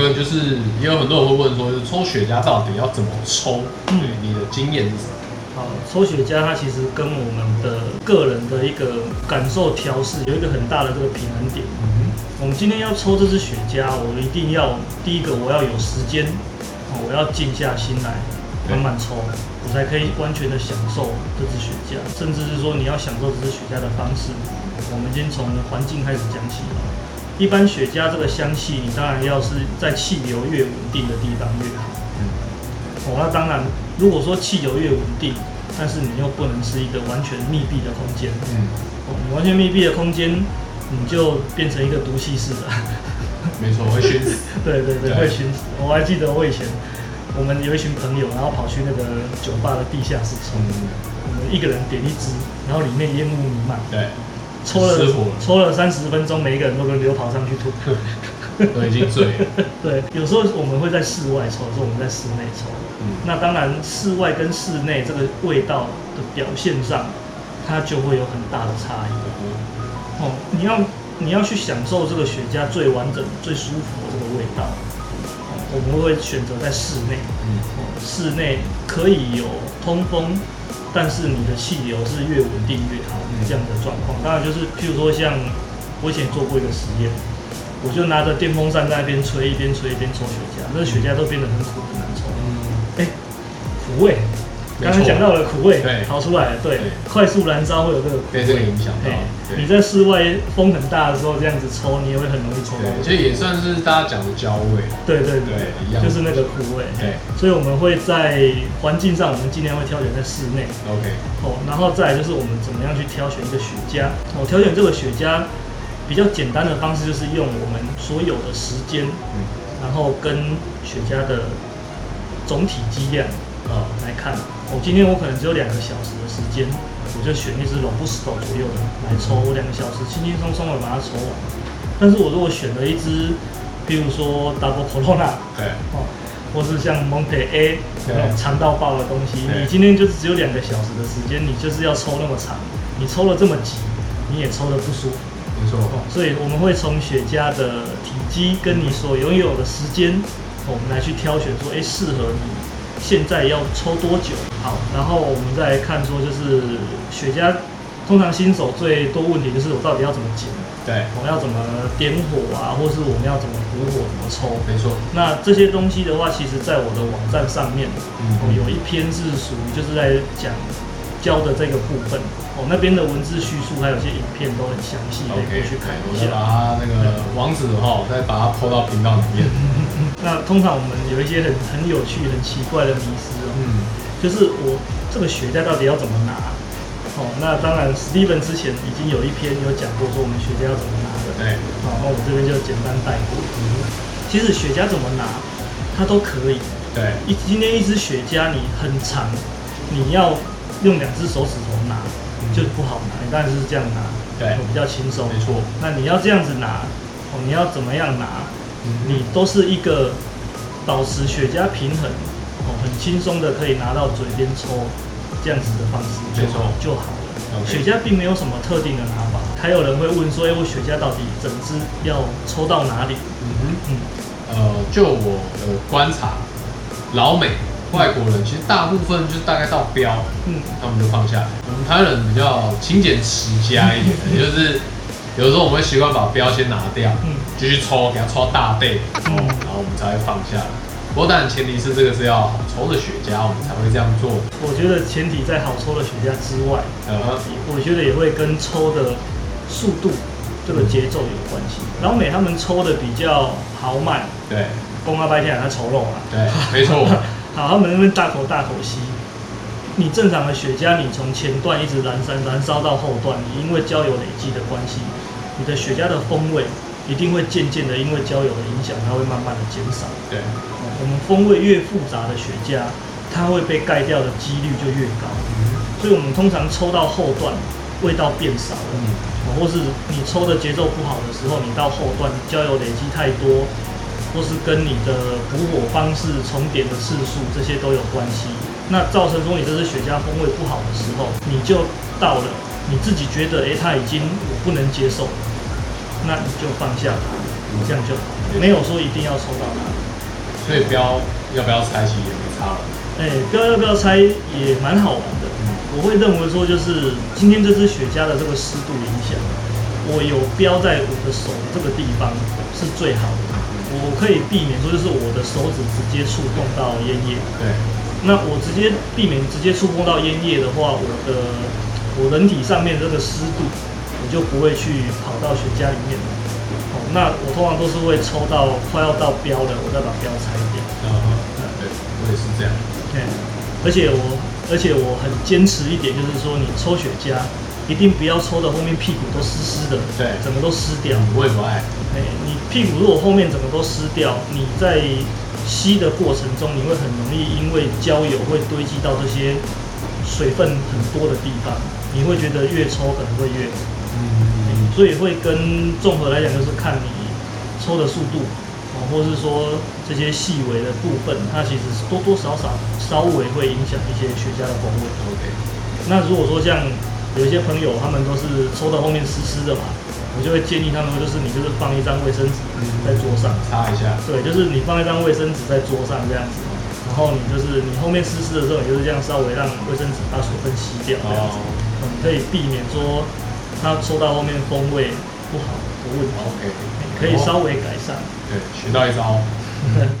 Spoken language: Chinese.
哥，就是也有很多人会问说，就是抽雪茄到底要怎么抽？你的经验是什么？好，抽雪茄它其实跟我们的个人的一个感受调试有一个很大的这个平衡点。嗯我们今天要抽这支雪茄，我一定要第一个我要有时间，哦，我要静下心来慢慢抽，我才可以完全的享受这支雪茄，甚至是说你要享受这支雪茄的方式，我们先从环境开始讲起了。一般雪茄这个香气，你当然要是在气流越稳定的地方越好。嗯哦，那当然，如果说气流越稳定，但是你又不能是一个完全密闭的空间。嗯，哦，你完全密闭的空间，你就变成一个毒气室了。没错，会熏死。对 对对，对会熏死。我还记得我以前，我们有一群朋友，然后跑去那个酒吧的地下室抽，嗯，我们一个人点一支，然后里面烟雾弥漫，对，抽了抽了三十分钟，每一个人都轮流跑上去吐。都已经醉了。对，有时候我们会在室外抽，有时候我们在室内抽。嗯，那当然，室外跟室内这个味道的表现上，它就会有很大的差异。哦，你要你要去享受这个雪茄最完整、最舒服的这个味道，哦，我们会选择在室内。嗯，哦，室内可以有通风，但是你的气流是越稳定越好嗯这样的状况。当然就是譬如说像我以前做过一个实验，我就拿着电风扇在那边吹，一边吹一边抽雪茄，那雪茄都变得很苦很难抽。嗯，哎、苦味，刚刚讲到了苦味对逃出来了，对对，快速燃烧会有这个苦被这个味。影响到你在室外风很大的时候这样子抽，你也会很容易抽到对，。其实也算是大家讲的焦味。对对对一样就是那个苦味。对所以我们会在环境上，我们尽量会挑选在室内。，OK，哦，然后再来就是我们怎么样去挑选一个雪茄。哦，挑选这个雪茄比较简单的方式就是用我们所有的时间，嗯，然后跟雪茄的总体剂量啊，来看。我、今天我可能只有两个小时的时间，我就选一支 robusto 左右的来抽，我两个小时轻轻松松的把它抽完。但是我如果选了一支，比如说 double corona，对，哦，或是像 Monte A 对那种长到爆的东西，你今天就是只有两个小时的时间，你就是要抽那么长，你抽了这么急，你也抽的不舒服。没错。哦，所以我们会从雪茄的体积跟你所拥有的时间，哦我们来去挑选说，哎，适合你现在要抽多久？好，然后我们再来看说，就是雪茄，通常新手最多问题就是我到底要怎么剪，对，我要怎么点火啊，或是我们要怎么补火，怎么抽？没错。那这些东西的话，其实在我的网站上面，嗯哦，有一篇是属于就是在讲教的这个部分，哦，那边的文字叙述还有一些影片都很详细，可以去看我一下。再把那个网址哈，再把它抛到频道里面。那通常我们有一些很很有趣、很奇怪的迷思哦，嗯，就是我这个雪茄到底要怎么拿？哦，那当然，Steven 之前已经有一篇有讲过说我们雪茄要怎么拿的，对，好，那我这边就简单带过。其实雪茄怎么拿，它都可以。对，一今天一支雪茄你很长，你要用两只手指头拿嗯就不好拿，你当然是这样拿，对比较轻松。没错。那你要这样子拿，哦，你要怎么样拿？你你都是一个保持雪茄平衡，哦，很轻松的可以拿到嘴边抽，这样子的方式就就好了。雪茄并没有什么特定的拿法，还有人会问说，哎、我雪茄到底整支要抽到哪里？嗯哼。嗯，呃，就我的观察，老美外国人其实大部分就是大概到标，嗯，他们就放下来。我们台湾人比较勤俭持家一点，也 就是有的时候我们会习惯把标先拿掉，嗯继续抽，给它抽大倍，嗯然后我们才会放下来。不过当然前提是这个是要好抽的雪茄，我们才会这样做。我觉得前提在好抽的雪茄之外，呃，我觉得也会跟抽的速度、这个节奏有关系。老美他们抽的比较豪迈，对公阿白天他抽肉啊，对，没错，好，他们那边大口大口吸。你正常的雪茄，你从前段一直燃烧燃烧到后段，你因为焦油累积的关系，你的雪茄的风味一定会渐渐的因为焦油的影响，它会慢慢的减少。对哦我们风味越复杂的雪茄，它会被盖掉的几率就越高。所以我们通常抽到后段，味道变少了，嗯哦或是你抽的节奏不好的时候，你到后段焦油累积太多，或是跟你的补火方式重点的次数，这些都有关系。那造成说你这支雪茄风味不好的时候，你就到了你自己觉得，诶，它已经我不能接受了，那你就放下它，这样就好。没有说一定要抽到它。所以标要不要拆其实也没差了。哎，标要不要拆也蛮好玩的。我会认为说，就是今天这支雪茄的这个湿度影响，我有标在我的手这个地方是最好的。我可以避免说，就是我的手指直接触碰到烟叶。对。那我直接避免直接触碰到烟叶的话，我的我人体上面这个湿度，我就不会去跑到雪茄里面。哦，那我通常都是会抽到快要到标了，我再把标拆掉。啊，对，我也是这样。对，而且我而且我很坚持一点，就是说你抽雪茄一定不要抽的后面屁股都湿湿的，对，整个都湿掉。我也不爱。哎，你屁股如果后面整个都湿掉，你在吸的过程中，你会很容易因为焦油会堆积到这些水分很多的地方，你会觉得越抽可能会越。嗯所以会跟综合来讲，就是看你抽的速度，哦，或是说这些细微的部分，它其实是多多少少稍微会影响一些雪茄的风味。OK，那如果说像有一些朋友，他们都是抽到后面湿湿的嘛，我就会建议他们，就是你就是放一张卫生纸在桌上擦一下。对，就是你放一张卫生纸在桌上这样子，然后你就是你后面湿湿的时候，你就是这样稍微让卫生纸把水分吸掉这样子，嗯，可以避免说。它收到后面风味不好的问题，可以稍微改善。对，学到一招。